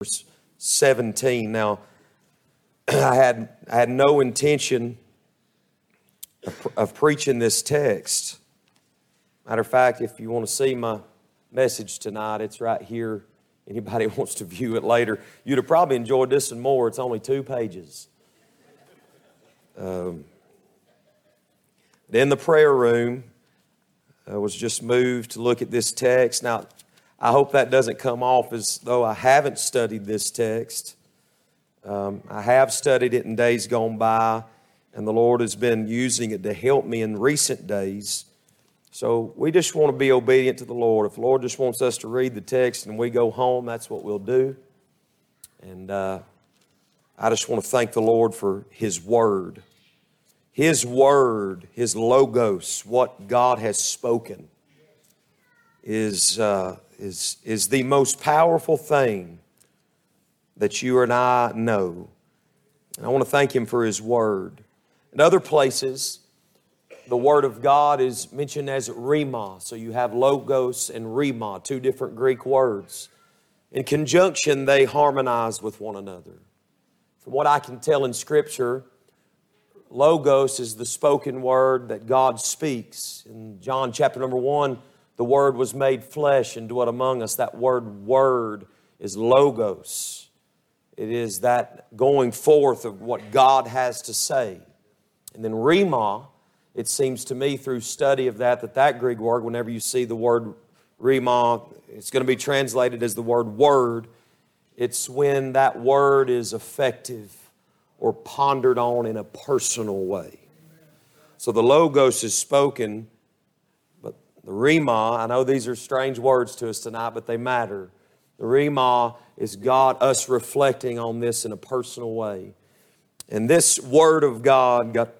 verse 17. Now, I had, I had no intention of, of preaching this text. Matter of fact, if you want to see my message tonight, it's right here. Anybody wants to view it later, you'd have probably enjoyed this and more. It's only two pages. Um, in the prayer room, I was just moved to look at this text. Now, I hope that doesn't come off as though I haven't studied this text. Um, I have studied it in days gone by, and the Lord has been using it to help me in recent days. So we just want to be obedient to the Lord. If the Lord just wants us to read the text and we go home, that's what we'll do. And uh, I just want to thank the Lord for His Word. His Word, His Logos, what God has spoken, is. Uh, is, is the most powerful thing that you and I know. And I want to thank Him for His Word. In other places, the Word of God is mentioned as rhema. So you have logos and rhema, two different Greek words. In conjunction, they harmonize with one another. From what I can tell in Scripture, logos is the spoken word that God speaks. In John chapter number one, the Word was made flesh and dwelt among us. That word, word, is logos. It is that going forth of what God has to say. And then rhema, it seems to me through study of that, that that Greek word, whenever you see the word rhema, it's going to be translated as the word word. It's when that word is effective or pondered on in a personal way. So the logos is spoken the Rhema, I know these are strange words to us tonight, but they matter. The Rhema is God, us reflecting on this in a personal way. And this Word of God got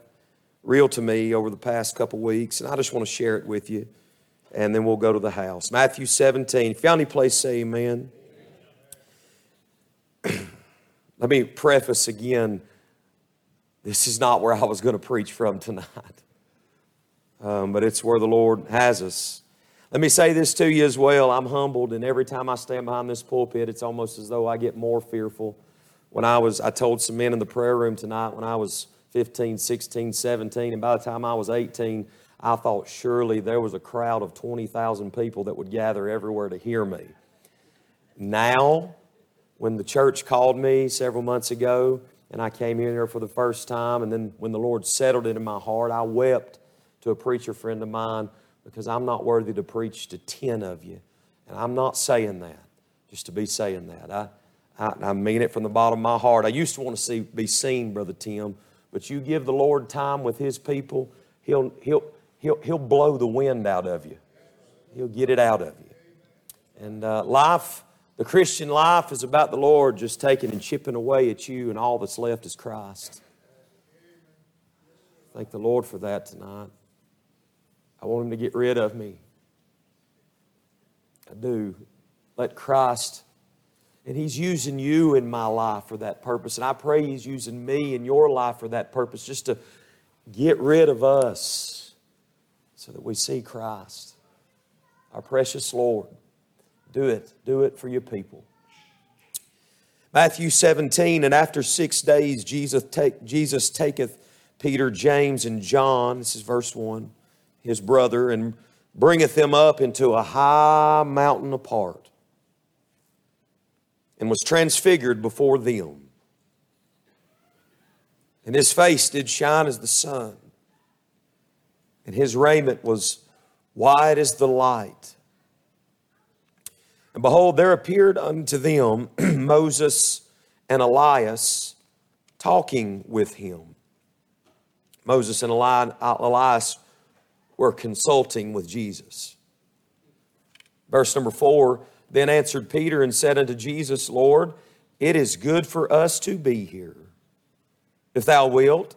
real to me over the past couple weeks, and I just want to share it with you, and then we'll go to the house. Matthew 17. If you found any place, say amen. Let me preface again this is not where I was going to preach from tonight um, but it's where the Lord has us. Let me say this to you as well. I'm humbled, and every time I stand behind this pulpit, it's almost as though I get more fearful. When I was, I told some men in the prayer room tonight when I was 15, 16, 17, and by the time I was 18, I thought surely there was a crowd of 20,000 people that would gather everywhere to hear me. Now, when the church called me several months ago, and I came here for the first time, and then when the Lord settled it in my heart, I wept to a preacher friend of mine because I'm not worthy to preach to 10 of you. And I'm not saying that just to be saying that. I, I, I mean it from the bottom of my heart. I used to want to see, be seen, Brother Tim, but you give the Lord time with His people, He'll, he'll, he'll, he'll blow the wind out of you, He'll get it out of you. And uh, life, the Christian life, is about the Lord just taking and chipping away at you, and all that's left is Christ. Thank the Lord for that tonight. I want him to get rid of me. I do. Let Christ, and he's using you in my life for that purpose. And I pray he's using me in your life for that purpose, just to get rid of us so that we see Christ, our precious Lord. Do it. Do it for your people. Matthew 17, and after six days, Jesus, take, Jesus taketh Peter, James, and John. This is verse 1 his brother, and bringeth them up into a high mountain apart, and was transfigured before them. And his face did shine as the sun, and his raiment was white as the light. And behold, there appeared unto them Moses and Elias talking with him. Moses and Elias were consulting with Jesus. Verse number four Then answered Peter and said unto Jesus, Lord, it is good for us to be here. If thou wilt,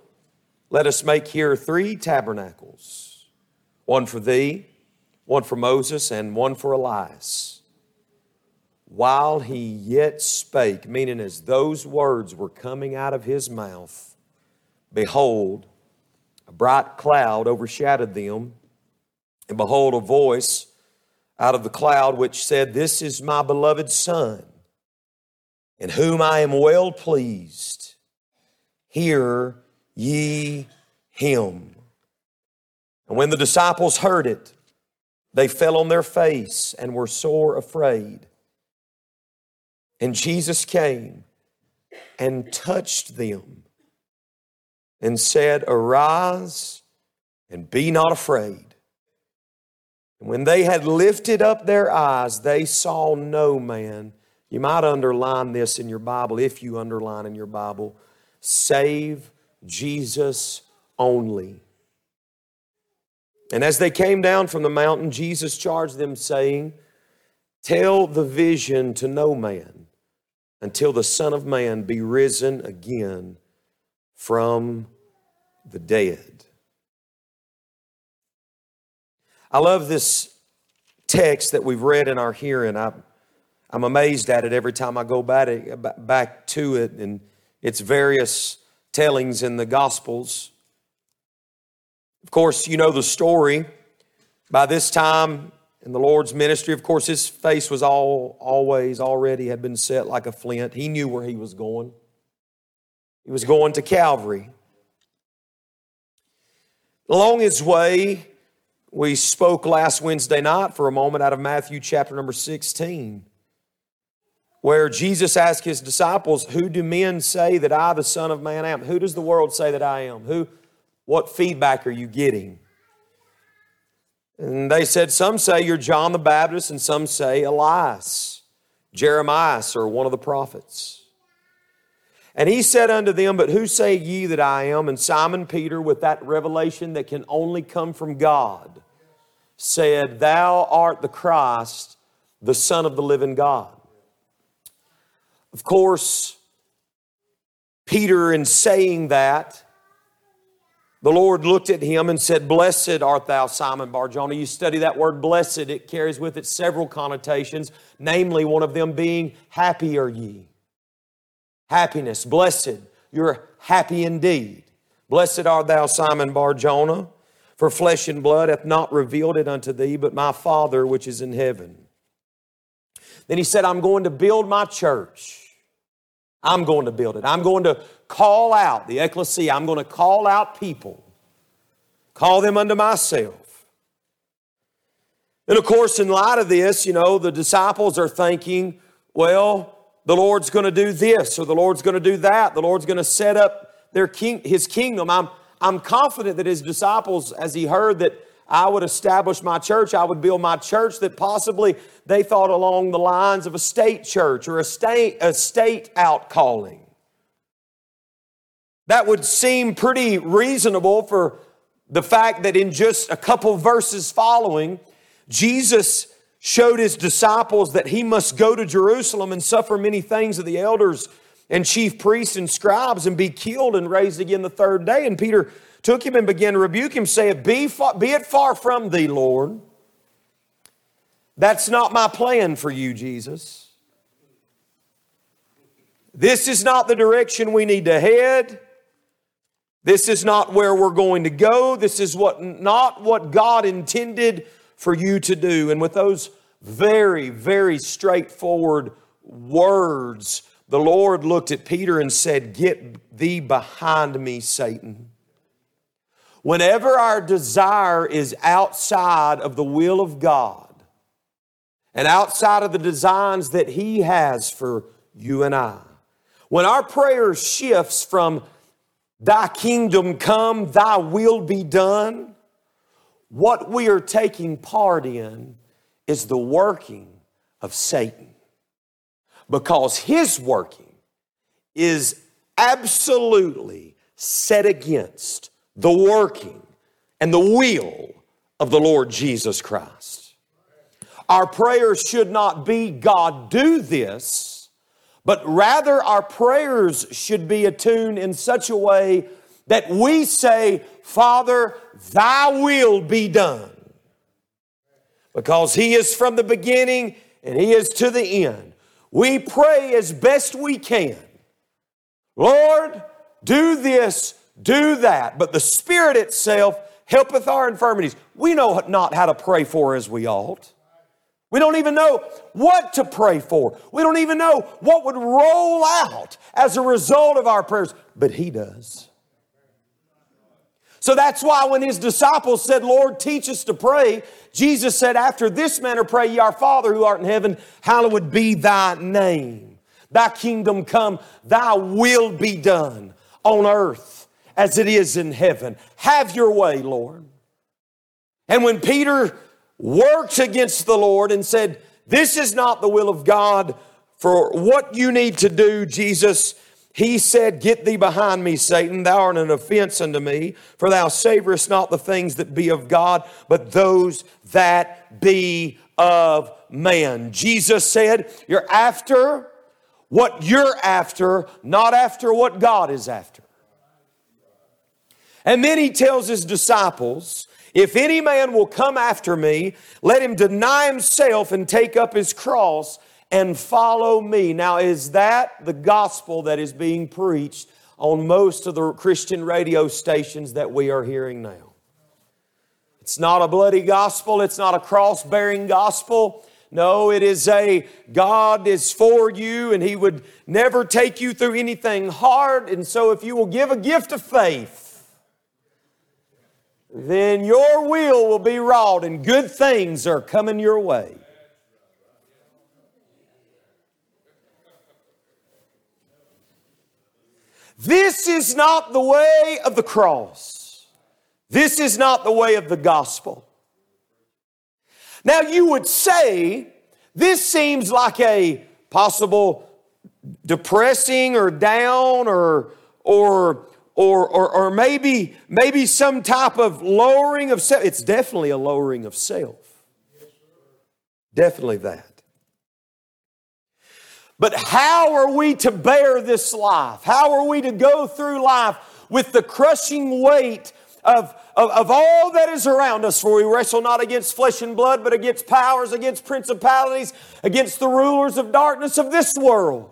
let us make here three tabernacles one for thee, one for Moses, and one for Elias. While he yet spake, meaning as those words were coming out of his mouth, behold, a bright cloud overshadowed them, and behold, a voice out of the cloud which said, This is my beloved Son, in whom I am well pleased. Hear ye him. And when the disciples heard it, they fell on their face and were sore afraid. And Jesus came and touched them and said, Arise and be not afraid. And when they had lifted up their eyes, they saw no man. You might underline this in your Bible, if you underline in your Bible, save Jesus only. And as they came down from the mountain, Jesus charged them, saying, Tell the vision to no man until the Son of Man be risen again from the dead. I love this text that we've read in our hearing. I, I'm amazed at it every time I go back, back to it and its various tellings in the Gospels. Of course, you know the story. By this time in the Lord's ministry, of course, his face was all always already had been set like a flint. He knew where he was going. He was going to Calvary. Along his way, we spoke last Wednesday night for a moment out of Matthew chapter number 16, where Jesus asked his disciples, Who do men say that I, the Son of Man, am? Who does the world say that I am? Who, what feedback are you getting? And they said, Some say you're John the Baptist, and some say Elias, Jeremiah, or one of the prophets. And he said unto them, But who say ye that I am? And Simon Peter, with that revelation that can only come from God, said, Thou art the Christ, the Son of the living God. Of course, Peter, in saying that, the Lord looked at him and said, Blessed art thou, Simon Barjona. You study that word blessed, it carries with it several connotations, namely, one of them being, Happy are ye happiness. Blessed, you're happy indeed. Blessed art thou, Simon Bar Jonah, for flesh and blood hath not revealed it unto thee, but my Father which is in heaven. Then he said, I'm going to build my church. I'm going to build it. I'm going to call out the ecclesia. I'm going to call out people, call them unto myself. And of course, in light of this, you know, the disciples are thinking, well, the Lord's going to do this or the Lord's going to do that. The Lord's going to set up their king, his kingdom. I'm, I'm confident that his disciples, as he heard that I would establish my church, I would build my church, that possibly they thought along the lines of a state church or a state, a state out calling. That would seem pretty reasonable for the fact that in just a couple verses following, Jesus showed his disciples that he must go to Jerusalem and suffer many things of the elders and chief priests and scribes and be killed and raised again the third day. And Peter took him and began to rebuke him, saying, Be, far, be it far from thee, Lord. That's not my plan for you, Jesus. This is not the direction we need to head. This is not where we're going to go. This is what not what God intended for you to do. And with those very, very straightforward words, the Lord looked at Peter and said, Get thee behind me, Satan. Whenever our desire is outside of the will of God and outside of the designs that He has for you and I, when our prayer shifts from Thy kingdom come, Thy will be done, what we are taking part in is the working of Satan. Because his working is absolutely set against the working and the will of the Lord Jesus Christ. Our prayers should not be, God, do this, but rather our prayers should be attuned in such a way that we say, Father, thy will be done. Because he is from the beginning and he is to the end. We pray as best we can. Lord, do this, do that. But the Spirit itself helpeth our infirmities. We know not how to pray for as we ought. We don't even know what to pray for. We don't even know what would roll out as a result of our prayers, but He does. So that's why when His disciples said, Lord, teach us to pray, Jesus said, After this manner pray ye, our Father who art in heaven, hallowed be thy name. Thy kingdom come, thy will be done on earth as it is in heaven. Have your way, Lord. And when Peter worked against the Lord and said, This is not the will of God for what you need to do, Jesus. He said, Get thee behind me, Satan. Thou art an offense unto me, for thou savorest not the things that be of God, but those that be of man. Jesus said, You're after what you're after, not after what God is after. And then he tells his disciples, if any man will come after me, let him deny himself and take up his cross and follow me. Now, is that the gospel that is being preached on most of the Christian radio stations that we are hearing now? It's not a bloody gospel, it's not a cross bearing gospel. No, it is a God is for you and He would never take you through anything hard. And so, if you will give a gift of faith, then your will will be wrought and good things are coming your way. This is not the way of the cross. This is not the way of the gospel. Now, you would say this seems like a possible depressing or down or, or or, or, or maybe, maybe some type of lowering of self. It's definitely a lowering of self. Definitely that. But how are we to bear this life? How are we to go through life with the crushing weight of, of, of, all that is around us? For we wrestle not against flesh and blood, but against powers, against principalities, against the rulers of darkness of this world.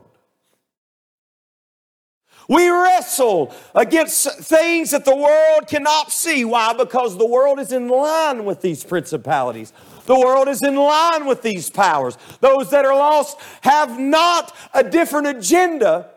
We wrestle against things that the world cannot see. Why? Because the world is in line with these principalities. The world is in line with these powers. Those that are lost have not a different agenda,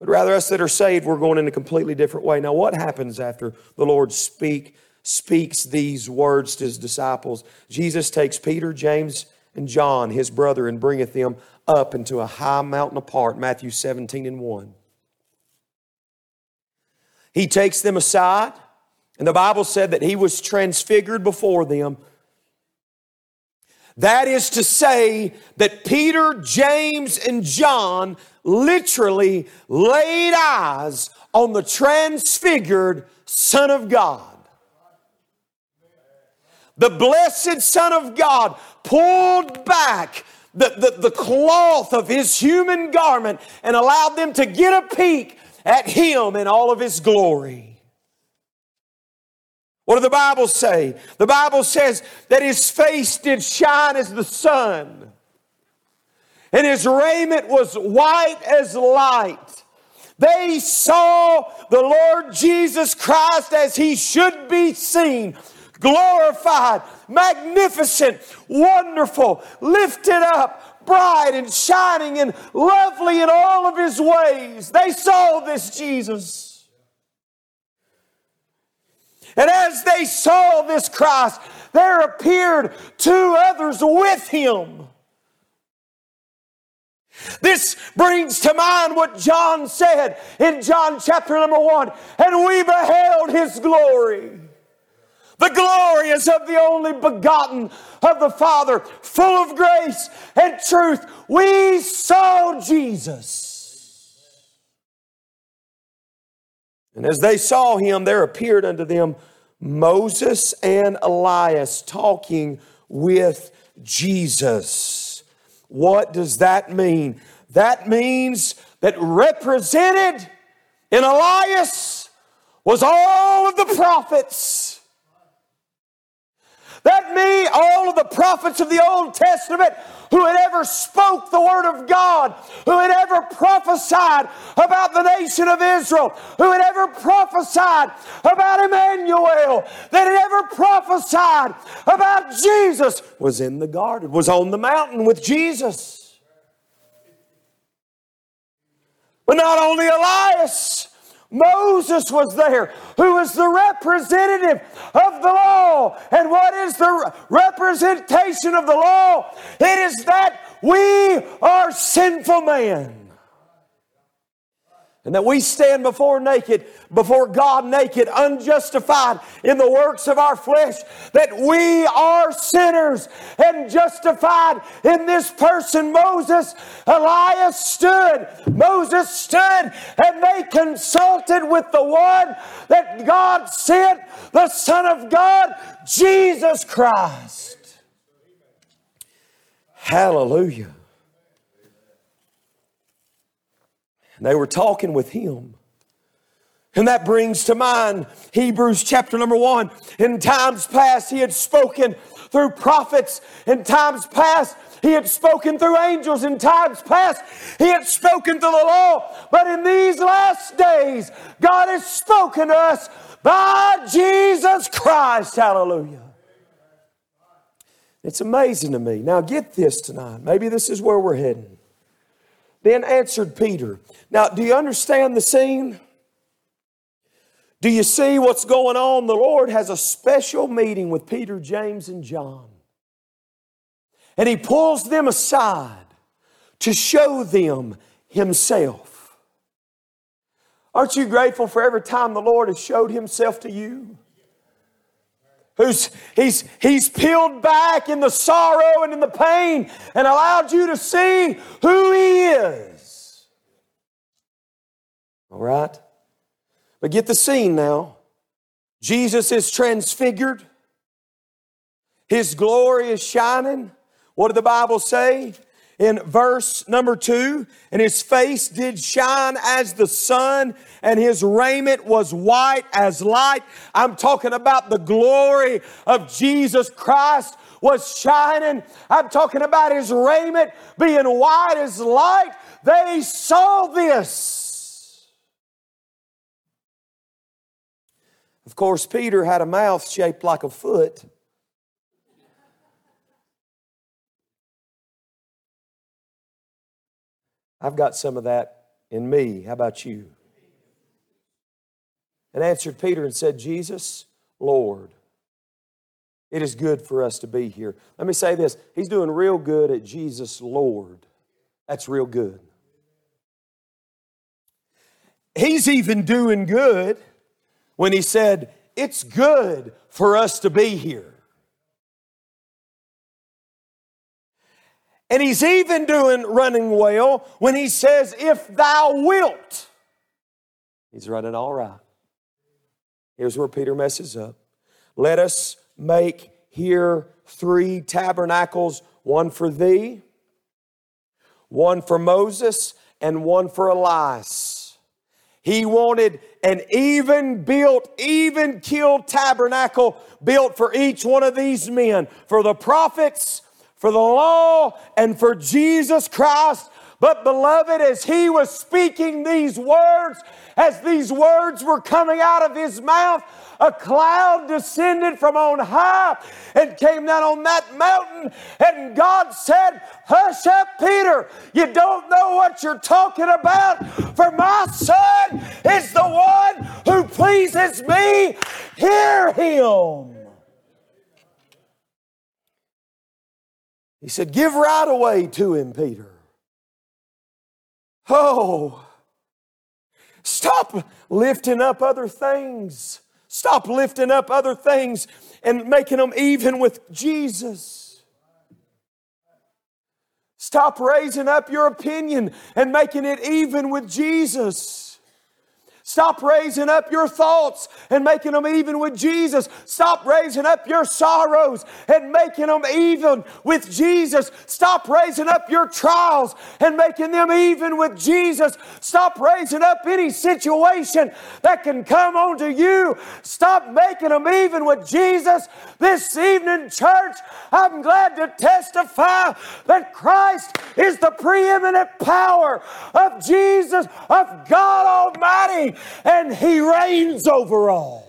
but rather us that are saved, we're going in a completely different way. Now, what happens after the Lord speak, speaks these words to his disciples? Jesus takes Peter, James, and John, his brother, and bringeth them up into a high mountain apart, Matthew 17 and 1. He takes them aside, and the Bible said that he was transfigured before them. That is to say that Peter, James, and John literally laid eyes on the transfigured Son of God. The blessed Son of God pulled back the, the, the cloth of his human garment and allowed them to get a peek at him in all of his glory. What does the Bible say? The Bible says that his face did shine as the sun, and his raiment was white as light. They saw the Lord Jesus Christ as he should be seen glorified, magnificent, wonderful, lifted up, bright and shining and lovely in all of his ways. They saw this Jesus. And as they saw this Christ, there appeared two others with him. This brings to mind what John said in John chapter number one, and we beheld his glory. The glory is of the only begotten of the Father, full of grace and truth. We saw Jesus. And as they saw him, there appeared unto them Moses and Elias talking with Jesus. What does that mean? That means that represented in Elias was all of the prophets that me, all of the prophets of the Old Testament who had ever spoke the word of God, who had ever prophesied about the nation of Israel, who had ever prophesied about Emmanuel, that had ever prophesied about Jesus, was in the garden, was on the mountain with Jesus. But not only Elias, Moses was there, who was the representative of the law. And what is the representation of the law? It is that we are sinful men and that we stand before naked, before God naked, unjustified in the works of our flesh, that we are sinners and justified in this person, Moses. Elias stood, Moses stood, and they consulted with the one that God sent, the Son of God, Jesus Christ. Hallelujah. And they were talking with him. And that brings to mind Hebrews chapter number one. In times past, he had spoken through prophets. In times past, he had spoken through angels. In times past, he had spoken through the law. But in these last days, God has spoken to us by Jesus Christ. Hallelujah. It's amazing to me. Now, get this tonight. Maybe this is where we're heading. Then answered Peter. Now, do you understand the scene? Do you see what's going on? The Lord has a special meeting with Peter, James, and John. And He pulls them aside to show them Himself. Aren't you grateful for every time the Lord has showed Himself to you? Who's he's he's peeled back in the sorrow and in the pain and allowed you to see who he is. All right? But get the scene now. Jesus is transfigured. His glory is shining. What did the bible say in verse number two, and his face did shine as the sun, and his raiment was white as light. I'm talking about the glory of Jesus Christ was shining. I'm talking about his raiment being white as light. They saw this. Of course, Peter had a mouth shaped like a foot. I've got some of that in me. How about you? And answered Peter and said, Jesus, Lord, it is good for us to be here. Let me say this He's doing real good at Jesus, Lord. That's real good. He's even doing good when he said, It's good for us to be here. And he's even doing running well when he says, If thou wilt. He's running all right. Here's where Peter messes up. Let us make here three tabernacles one for thee, one for Moses, and one for Elias. He wanted an even built, even killed tabernacle built for each one of these men, for the prophets, for the law and for Jesus Christ. But, beloved, as he was speaking these words, as these words were coming out of his mouth, a cloud descended from on high and came down on that mountain. And God said, Hush up, Peter. You don't know what you're talking about. For my son is the one who pleases me. Hear him. He said, Give right away to him, Peter. Oh, stop lifting up other things. Stop lifting up other things and making them even with Jesus. Stop raising up your opinion and making it even with Jesus. Stop raising up your thoughts and making them even with Jesus. Stop raising up your sorrows and making them even with Jesus. Stop raising up your trials and making them even with Jesus. Stop raising up any situation that can come onto you. Stop making them even with Jesus. This evening, church, I'm glad to testify that Christ is the preeminent power of Jesus, of God Almighty and He reigns over all.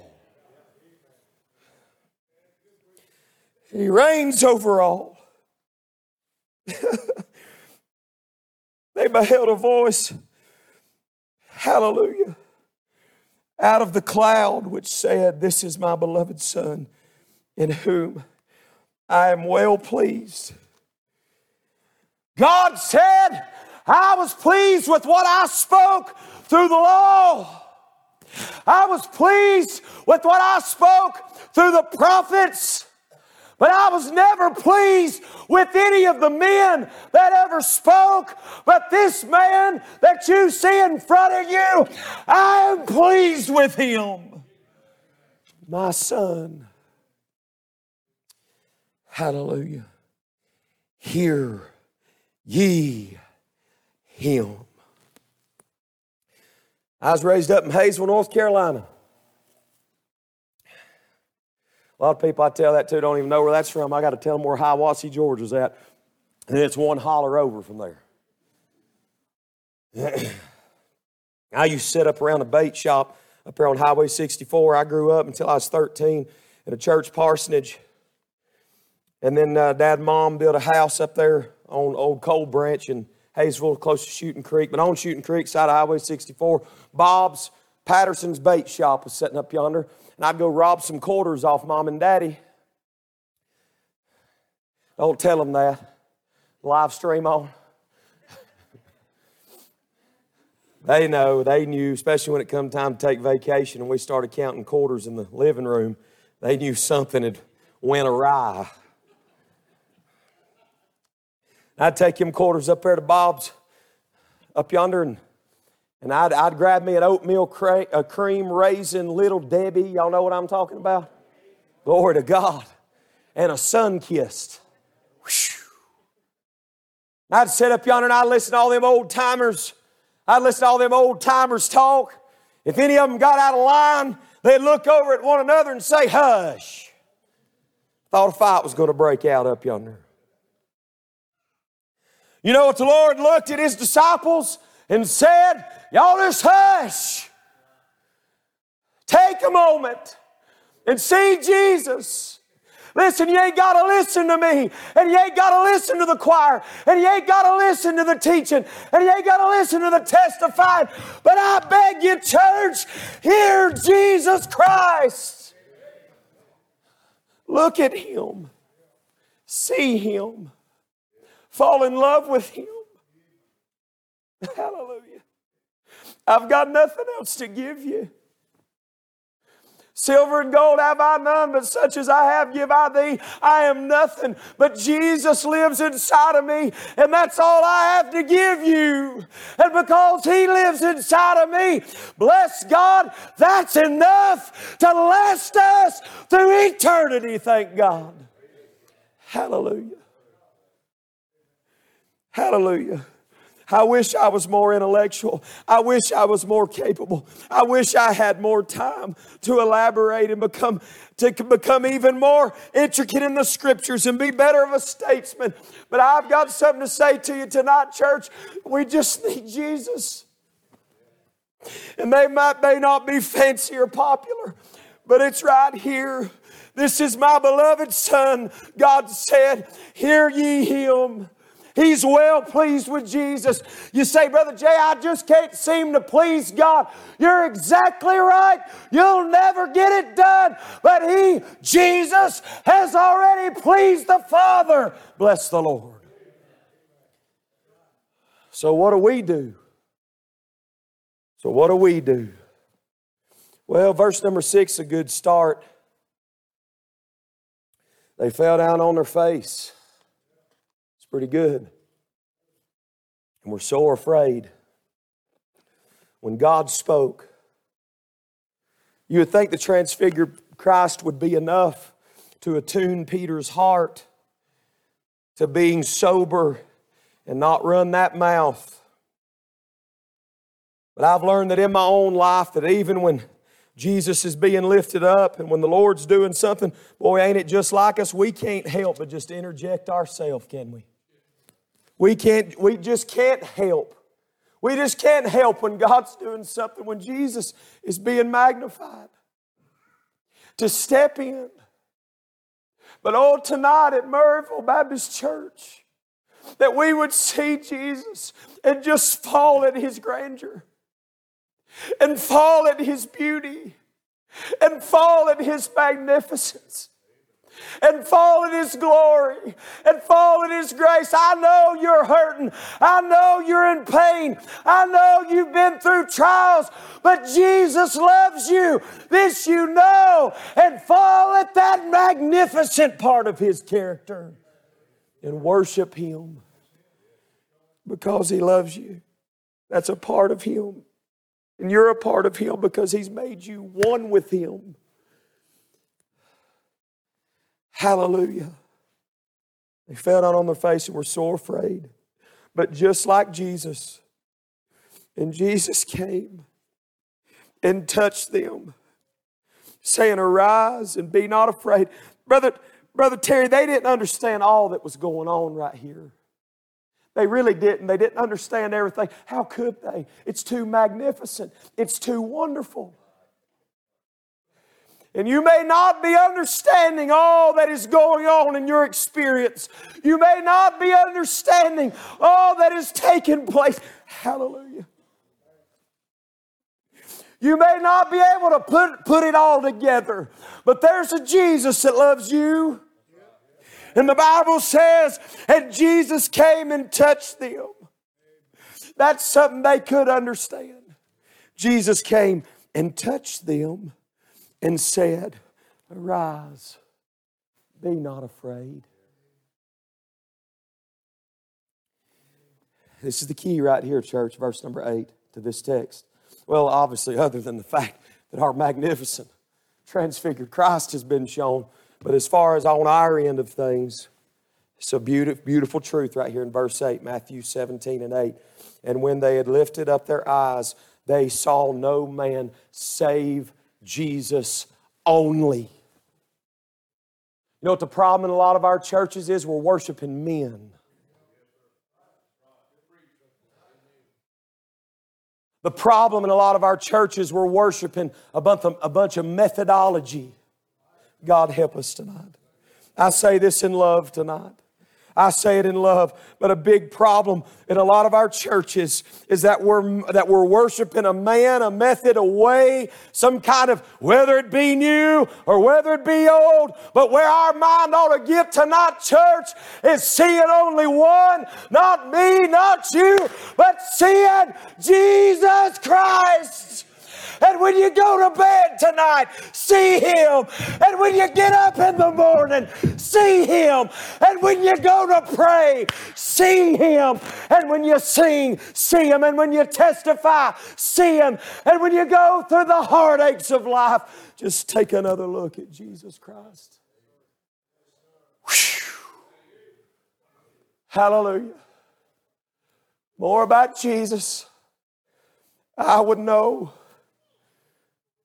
He reigns over all. they beheld a voice, hallelujah, out of the cloud which said, This is my beloved Son, in whom I am well pleased. God said, I was pleased with what I spoke through the law. I was pleased with what I spoke through the prophets. But I was never pleased with any of the men that ever spoke. But this man that you see in front of you, I am pleased with him. My son. Hallelujah. Hear ye him. I was raised up in Hayesville, North Carolina. A lot of people I tell that to don't even know where that's from. I got to tell them where Hiawassee, Georgia's at. And it's one holler over from there. I used to sit up around a bait shop up there on Highway 64. I grew up until I was 13 in a church parsonage. And then uh, dad and mom built a house up there on Old Cold Branch, and Hayesville, close to Shooting Creek. But on Shooting Creek, side of Highway 64, Bob's Patterson's bait shop was setting up yonder. And I'd go rob some quarters off mom and daddy. Don't tell them that. Live stream on. they know, they knew, especially when it come time to take vacation and we started counting quarters in the living room, they knew something had went awry. I'd take him quarters up there to Bob's up yonder and, and I'd, I'd grab me an oatmeal cra- a cream raisin little Debbie. Y'all know what I'm talking about? Glory to God. And a Sunkist. I'd sit up yonder and I'd listen to all them old timers. I'd listen to all them old timers talk. If any of them got out of line, they'd look over at one another and say, Hush. Thought a fight was going to break out up yonder. You know what the Lord looked at his disciples and said? Y'all just hush. Take a moment and see Jesus. Listen, you ain't got to listen to me, and you ain't got to listen to the choir, and you ain't got to listen to the teaching, and you ain't got to listen to the testifying. But I beg you, church, hear Jesus Christ. Look at Him, see Him fall in love with Him. Hallelujah. I've got nothing else to give you. Silver and gold have I none, but such as I have give I thee. I am nothing, but Jesus lives inside of me, and that's all I have to give you. And because He lives inside of me, bless God, that's enough to last us through eternity, thank God. Hallelujah. Hallelujah. I wish I was more intellectual. I wish I was more capable. I wish I had more time to elaborate and become to become even more intricate in the scriptures and be better of a statesman. But I've got something to say to you tonight, church. We just need Jesus. And they might may not be fancy or popular, but it's right here. This is my beloved son, God said, Hear ye him. He's well pleased with Jesus. You say, Brother Jay, I just can't seem to please God. You're exactly right. You'll never get it done. But He, Jesus, has already pleased the Father. Bless the Lord. So, what do we do? So, what do we do? Well, verse number six, a good start. They fell down on their face pretty good. And we're so afraid. When God spoke, You would think the transfigured Christ would be enough to attune Peter's heart to being sober and not run that mouth. But I've learned that in my own life that even when Jesus is being lifted up and when the Lord's doing something, boy, ain't it just like us? We can't help but just interject ourselves, can we? We can't, we just can't help. We just can't help when God's doing something, when Jesus is being magnified. To step in. But oh, tonight at Murrayville Baptist Church, that we would see Jesus and just fall at his grandeur and fall at his beauty and fall at his magnificence and fall in His glory and fall in His grace. I know you're hurting. I know you're in pain. I know you've been through trials, but Jesus loves you. This you know. And fall at that magnificent part of His character and worship Him because He loves you. That's a part of Him. And you're a part of Him because He's made you one with Him. Hallelujah. They fell down on their face and were so afraid. But just like Jesus, and Jesus came and touched them, saying, Arise and be not afraid. Brother, Brother Terry, they didn't understand all that was going on right here. They really didn't. They didn't understand everything. How could they? It's too magnificent. It's too wonderful. And you may not be understanding all that is going on in your experience. You may not be understanding all that is taking place. Hallelujah. You may not be able to put, put it all together, but there's a Jesus that loves you. And the Bible says, and Jesus came and touched them. That's something they could understand. Jesus came and touched them and said, Arise, be not afraid. This is the key right here, church, verse number eight to this text. Well, obviously, other than the fact that our magnificent transfigured Christ has been shown, but as far as on our end of things, it's a beautiful, beautiful truth right here in verse 8, Matthew 17 and 8. And when they had lifted up their eyes, they saw no man save Jesus only. You know what the problem in a lot of our churches is? We're worshiping men. The problem in a lot of our churches, we're worshiping a bunch of, a bunch of methodology. God help us tonight. I say this in love tonight. I say it in love. But a big problem in a lot of our churches is that we're, that we're worshiping a man, a method, a way, some kind of, whether it be new or whether it be old, but where our mind ought to get tonight, church, is seeing only one, not me, not you, but seeing Jesus Christ. And when you go to bed tonight, see Him. And when you get up in the morning, see Him. And when you go to pray, see Him. And when you sing, see Him. And when you testify, see Him. And when you go through the heartaches of life, just take another look at Jesus Christ. Hallelujah. More about Jesus, I would know.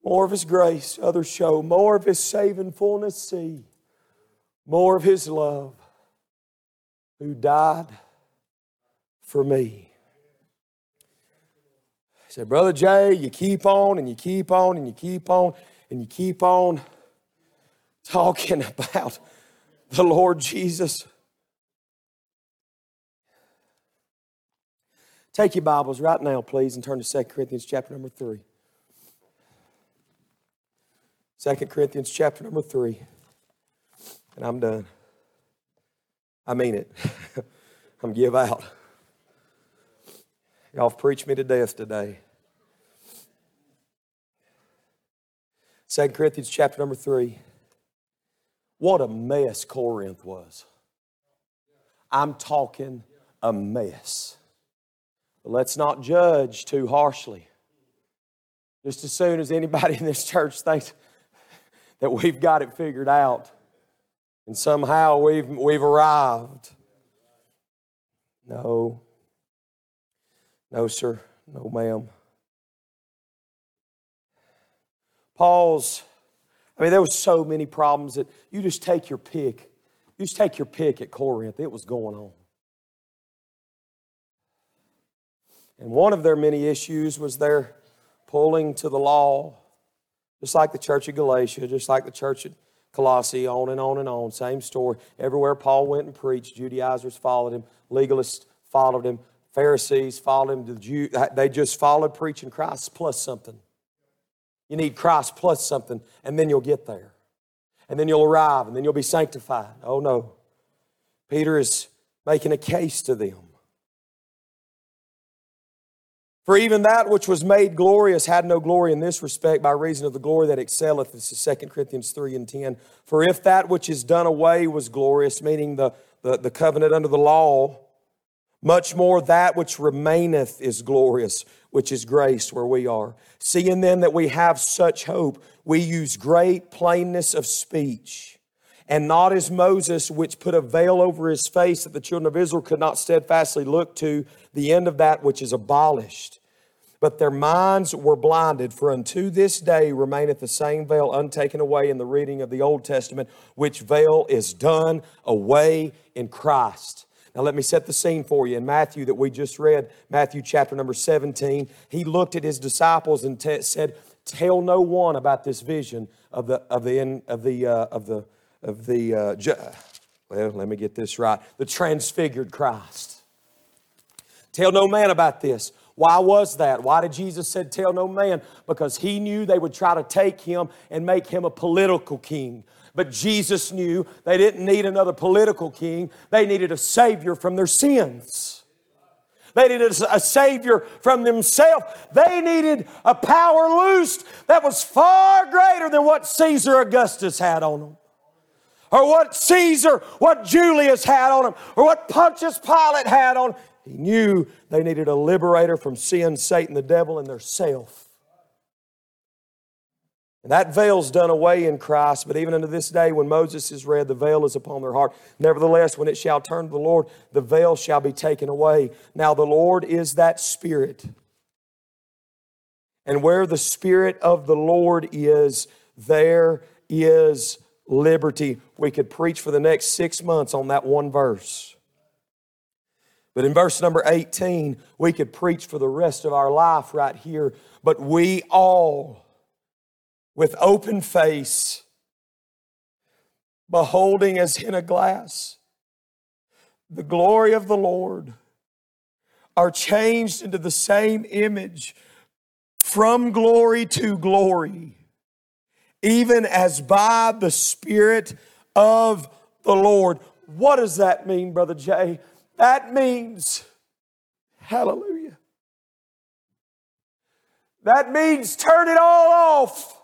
More of His grace, others show. More of His saving fullness, see. More of His love, who died for me. He said, Brother Jay, you keep on and you keep on and you keep on and you keep on talking about the Lord Jesus. Take your Bibles right now, please, and turn to 2 Corinthians chapter number 3. 2 Corinthians chapter number 3. And I'm done. I mean it. I'm give out. Y'all preached me to death today. 2 Corinthians chapter number 3. What a mess Corinth was. I'm talking a mess. But let's not judge too harshly. Just as soon as anybody in this church thinks that we've got it figured out and somehow we've, we've arrived. No. No, sir. No, ma'am. Paul's, I mean, there was so many problems that you just take your pick. You just take your pick at Corinth. It was going on. And one of their many issues was their pulling to the law, just like the church of Galatia, just like the church at Colossae, on and on and on. Same story. Everywhere Paul went and preached, Judaizers followed him, legalists followed him, Pharisees followed him. The Jew, they just followed preaching Christ plus something. You need Christ plus something, and then you'll get there. And then you'll arrive, and then you'll be sanctified. Oh no. Peter is making a case to them. For even that which was made glorious had no glory in this respect by reason of the glory that excelleth. This is 2 Corinthians 3 and 10. For if that which is done away was glorious, meaning the, the, the covenant under the law, much more that which remaineth is glorious, which is grace where we are. Seeing then that we have such hope, we use great plainness of speech, and not as Moses, which put a veil over his face that the children of Israel could not steadfastly look to the end of that which is abolished. But their minds were blinded, for unto this day remaineth the same veil untaken away in the reading of the Old Testament, which veil is done away in Christ. Now, let me set the scene for you. In Matthew, that we just read, Matthew chapter number 17, he looked at his disciples and t- said, Tell no one about this vision of the, of the, of the, uh, of the, of the, uh, ju- well, let me get this right, the transfigured Christ. Tell no man about this. Why was that? Why did Jesus said tell no man? Because he knew they would try to take him and make him a political king. But Jesus knew they didn't need another political king. They needed a savior from their sins. They needed a savior from themselves. They needed a power loosed that was far greater than what Caesar Augustus had on them. Or what Caesar, what Julius had on him, or what Pontius Pilate had on him. He knew they needed a liberator from sin, Satan, the devil, and their self. And that veil's done away in Christ, but even unto this day, when Moses is read, the veil is upon their heart. Nevertheless, when it shall turn to the Lord, the veil shall be taken away. Now, the Lord is that Spirit. And where the Spirit of the Lord is, there is liberty. We could preach for the next six months on that one verse. But in verse number 18, we could preach for the rest of our life right here. But we all, with open face, beholding as in a glass the glory of the Lord, are changed into the same image from glory to glory, even as by the Spirit of the Lord. What does that mean, Brother Jay? That means, hallelujah. That means turn it all off.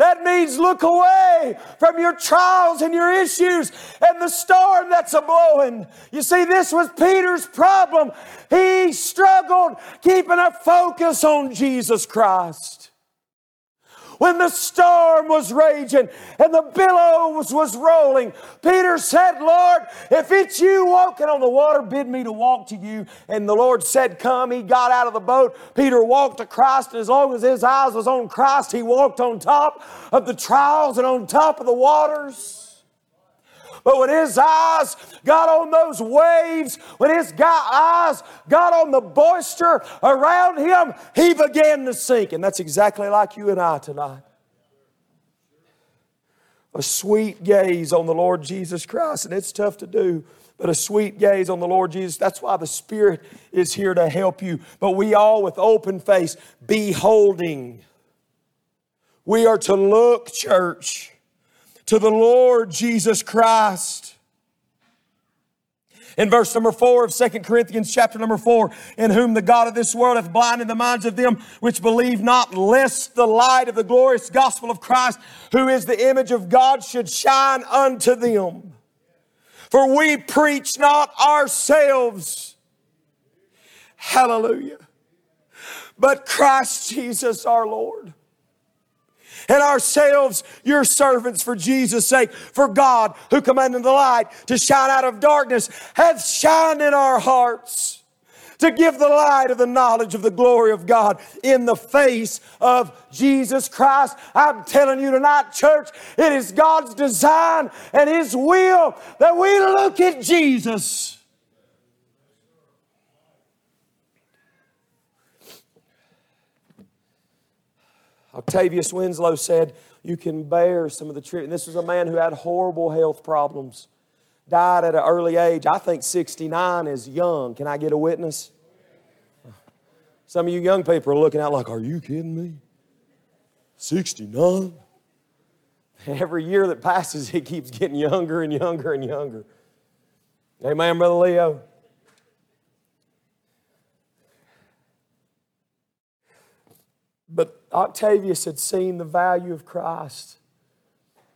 That means look away from your trials and your issues and the storm that's a blowing. You see, this was Peter's problem. He struggled keeping a focus on Jesus Christ when the storm was raging and the billows was rolling, Peter said, Lord, if it's you walking on the water, bid me to walk to you. And the Lord said, Come. He got out of the boat. Peter walked to Christ, and as long as his eyes was on Christ, he walked on top of the trials and on top of the waters. But when his eyes got on those waves, when his eyes got on the boister around him, he began to sink. And that's exactly like you and I tonight. A sweet gaze on the Lord Jesus Christ, and it's tough to do but a sweet gaze on the Lord Jesus. That's why the Spirit is here to help you. But we all, with open face, beholding. We are to look, church, to the Lord Jesus Christ. In verse number four of Second Corinthians chapter number four, in whom the God of this world hath blinded the minds of them which believe not, lest the light of the glorious gospel of Christ, who is the image of God, should shine unto them. For we preach not ourselves. Hallelujah but Christ Jesus our Lord. And ourselves, your servants for Jesus' sake, for God who commanded the light to shine out of darkness, hath shined in our hearts to give the light of the knowledge of the glory of God in the face of Jesus Christ. I'm telling you tonight, church, it is God's design and His will that we look at Jesus. Octavius Winslow said, You can bear some of the treatment. This was a man who had horrible health problems died at an early age. I think 69 is young. Can I get a witness? Some of you young people are looking out like, Are you kidding me? 69? Every year that passes, he keeps getting younger and younger and younger. Amen, Brother Leo. But Octavius had seen the value of Christ,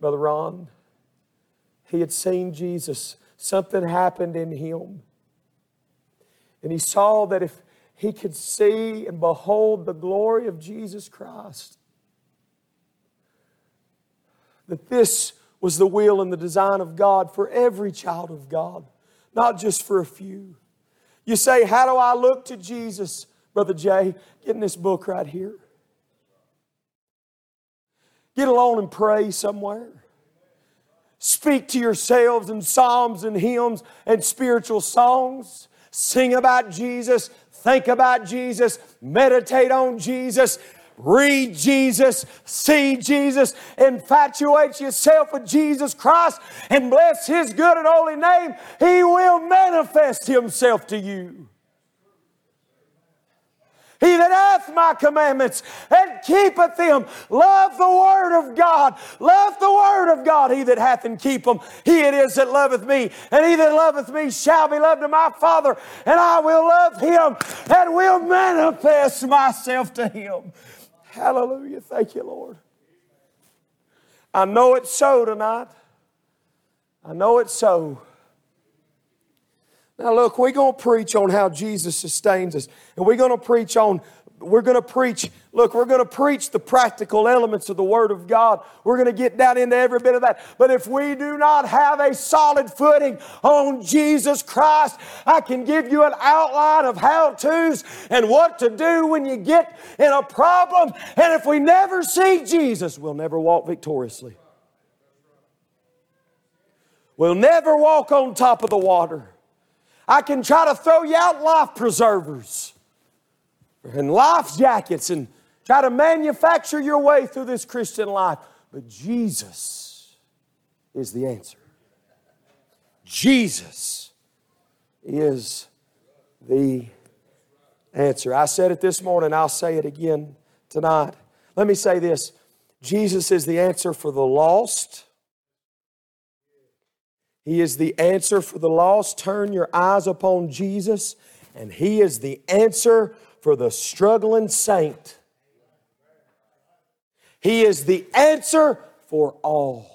Brother Ron. He had seen Jesus. Something happened in him. And he saw that if he could see and behold the glory of Jesus Christ, that this was the will and the design of God for every child of God, not just for a few. You say, How do I look to Jesus, Brother Jay? Get in this book right here. Get alone and pray somewhere. Speak to yourselves in psalms and hymns and spiritual songs. Sing about Jesus. Think about Jesus. Meditate on Jesus. Read Jesus, see Jesus, infatuate yourself with Jesus Christ, and bless His good and holy name. He will manifest Himself to you. He that hath my commandments and keepeth them. Love the word of God. Love the word of God. He that hath and keep them. He it is that loveth me. And he that loveth me shall be loved of my Father. And I will love him and will manifest myself to him. Hallelujah. Thank you, Lord. I know it's so tonight. I know it's so. Now, look, we're going to preach on how Jesus sustains us. And we're going to preach on, we're going to preach, look, we're going to preach the practical elements of the Word of God. We're going to get down into every bit of that. But if we do not have a solid footing on Jesus Christ, I can give you an outline of how to's and what to do when you get in a problem. And if we never see Jesus, we'll never walk victoriously. We'll never walk on top of the water. I can try to throw you out life preservers and life jackets and try to manufacture your way through this Christian life. But Jesus is the answer. Jesus is the answer. I said it this morning, I'll say it again tonight. Let me say this Jesus is the answer for the lost he is the answer for the lost. Turn your eyes upon Jesus, and He is the answer for the struggling saint. He is the answer for all.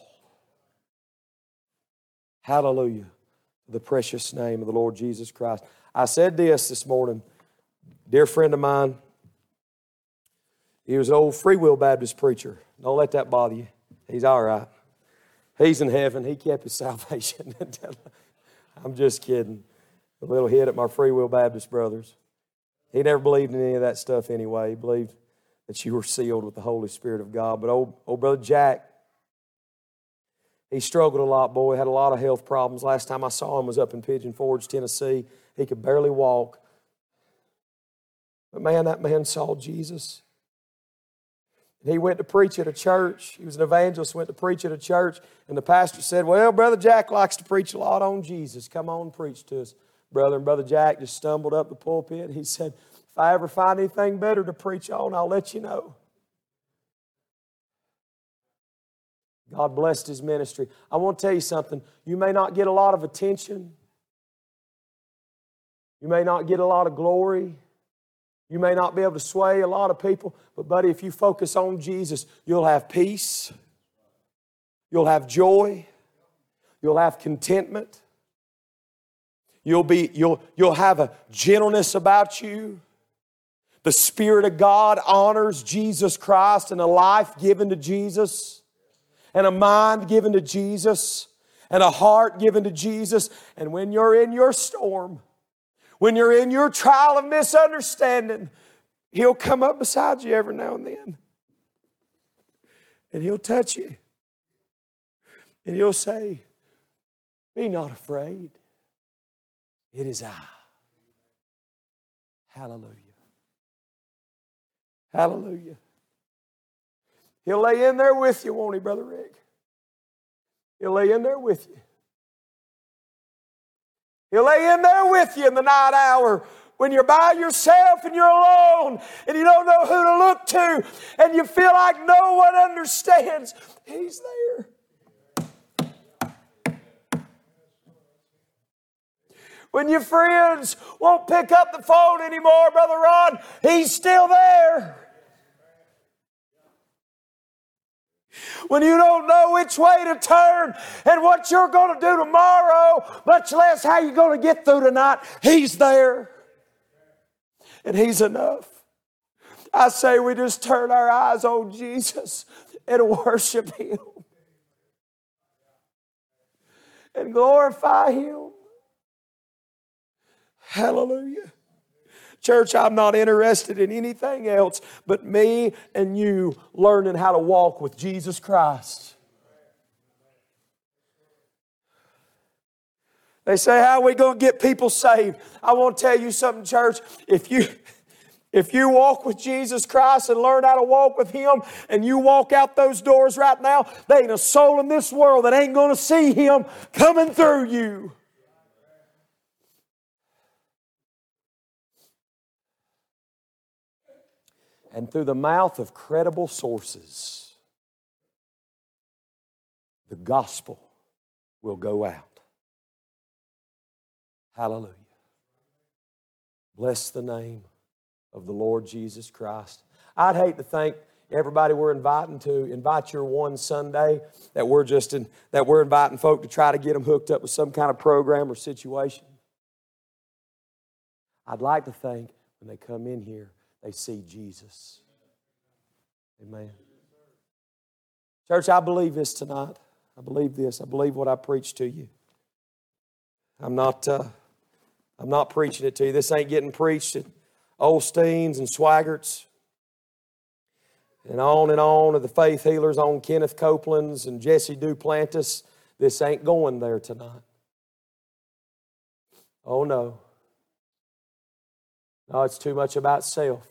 Hallelujah. The precious name of the Lord Jesus Christ. I said this this morning. Dear friend of mine, he was an old Free Will Baptist preacher. Don't let that bother you. He's all right. He's in heaven. He kept his salvation. I'm just kidding. A little hit at my Free Will Baptist brothers. He never believed in any of that stuff anyway. He believed that you were sealed with the Holy Spirit of God. But old, old brother Jack, he struggled a lot, boy, had a lot of health problems. Last time I saw him was up in Pigeon Forge, Tennessee. He could barely walk. But man, that man saw Jesus. He went to preach at a church. He was an evangelist, went to preach at a church, and the pastor said, Well, Brother Jack likes to preach a lot on Jesus. Come on and preach to us, brother. And Brother Jack just stumbled up the pulpit. He said, If I ever find anything better to preach on, I'll let you know. God blessed his ministry. I want to tell you something. You may not get a lot of attention, you may not get a lot of glory. You may not be able to sway a lot of people, but, buddy, if you focus on Jesus, you'll have peace, you'll have joy, you'll have contentment, you'll, be, you'll, you'll have a gentleness about you. The Spirit of God honors Jesus Christ and a life given to Jesus, and a mind given to Jesus, and a heart given to Jesus. And when you're in your storm, when you're in your trial of misunderstanding, He'll come up beside you every now and then. And He'll touch you. And He'll say, Be not afraid. It is I. Hallelujah. Hallelujah. He'll lay in there with you, won't he, Brother Rick? He'll lay in there with you. He'll lay in there with you in the night hour when you're by yourself and you're alone and you don't know who to look to and you feel like no one understands. He's there. When your friends won't pick up the phone anymore, Brother Ron, he's still there. When you don't know which way to turn and what you're going to do tomorrow, much less how you're going to get through tonight, he's there. And he's enough. I say we just turn our eyes on Jesus and worship him and glorify him. Hallelujah. Church, I'm not interested in anything else but me and you learning how to walk with Jesus Christ. They say, How are we going to get people saved? I want to tell you something, church. If you if you walk with Jesus Christ and learn how to walk with Him, and you walk out those doors right now, there ain't a soul in this world that ain't going to see Him coming through you. And through the mouth of credible sources, the gospel will go out. Hallelujah. Bless the name of the Lord Jesus Christ. I'd hate to think everybody we're inviting to invite your one Sunday that we're just in, that we're inviting folk to try to get them hooked up with some kind of program or situation. I'd like to think when they come in here they see Jesus. Amen. Church, I believe this tonight. I believe this. I believe what I preach to you. I'm not, uh, I'm not preaching it to you. This ain't getting preached at Osteens and Swaggarts and on and on of the faith healers on Kenneth Copeland's and Jesse Duplantis. This ain't going there tonight. Oh no. No, it's too much about self.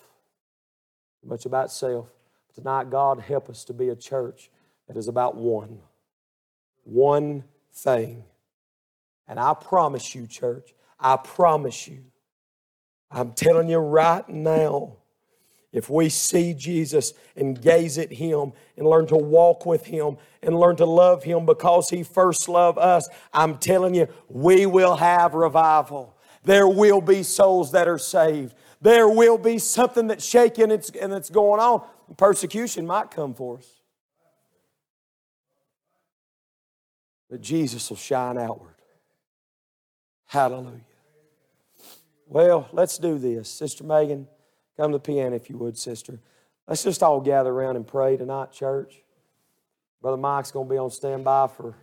Too much about self. Tonight, God, help us to be a church that is about one. One thing. And I promise you, church, I promise you, I'm telling you right now, if we see Jesus and gaze at Him and learn to walk with Him and learn to love Him because He first loved us, I'm telling you, we will have revival. There will be souls that are saved. There will be something that's shaking and that's going on. Persecution might come for us. But Jesus will shine outward. Hallelujah. Well, let's do this. Sister Megan, come to the piano if you would, sister. Let's just all gather around and pray tonight, church. Brother Mike's going to be on standby for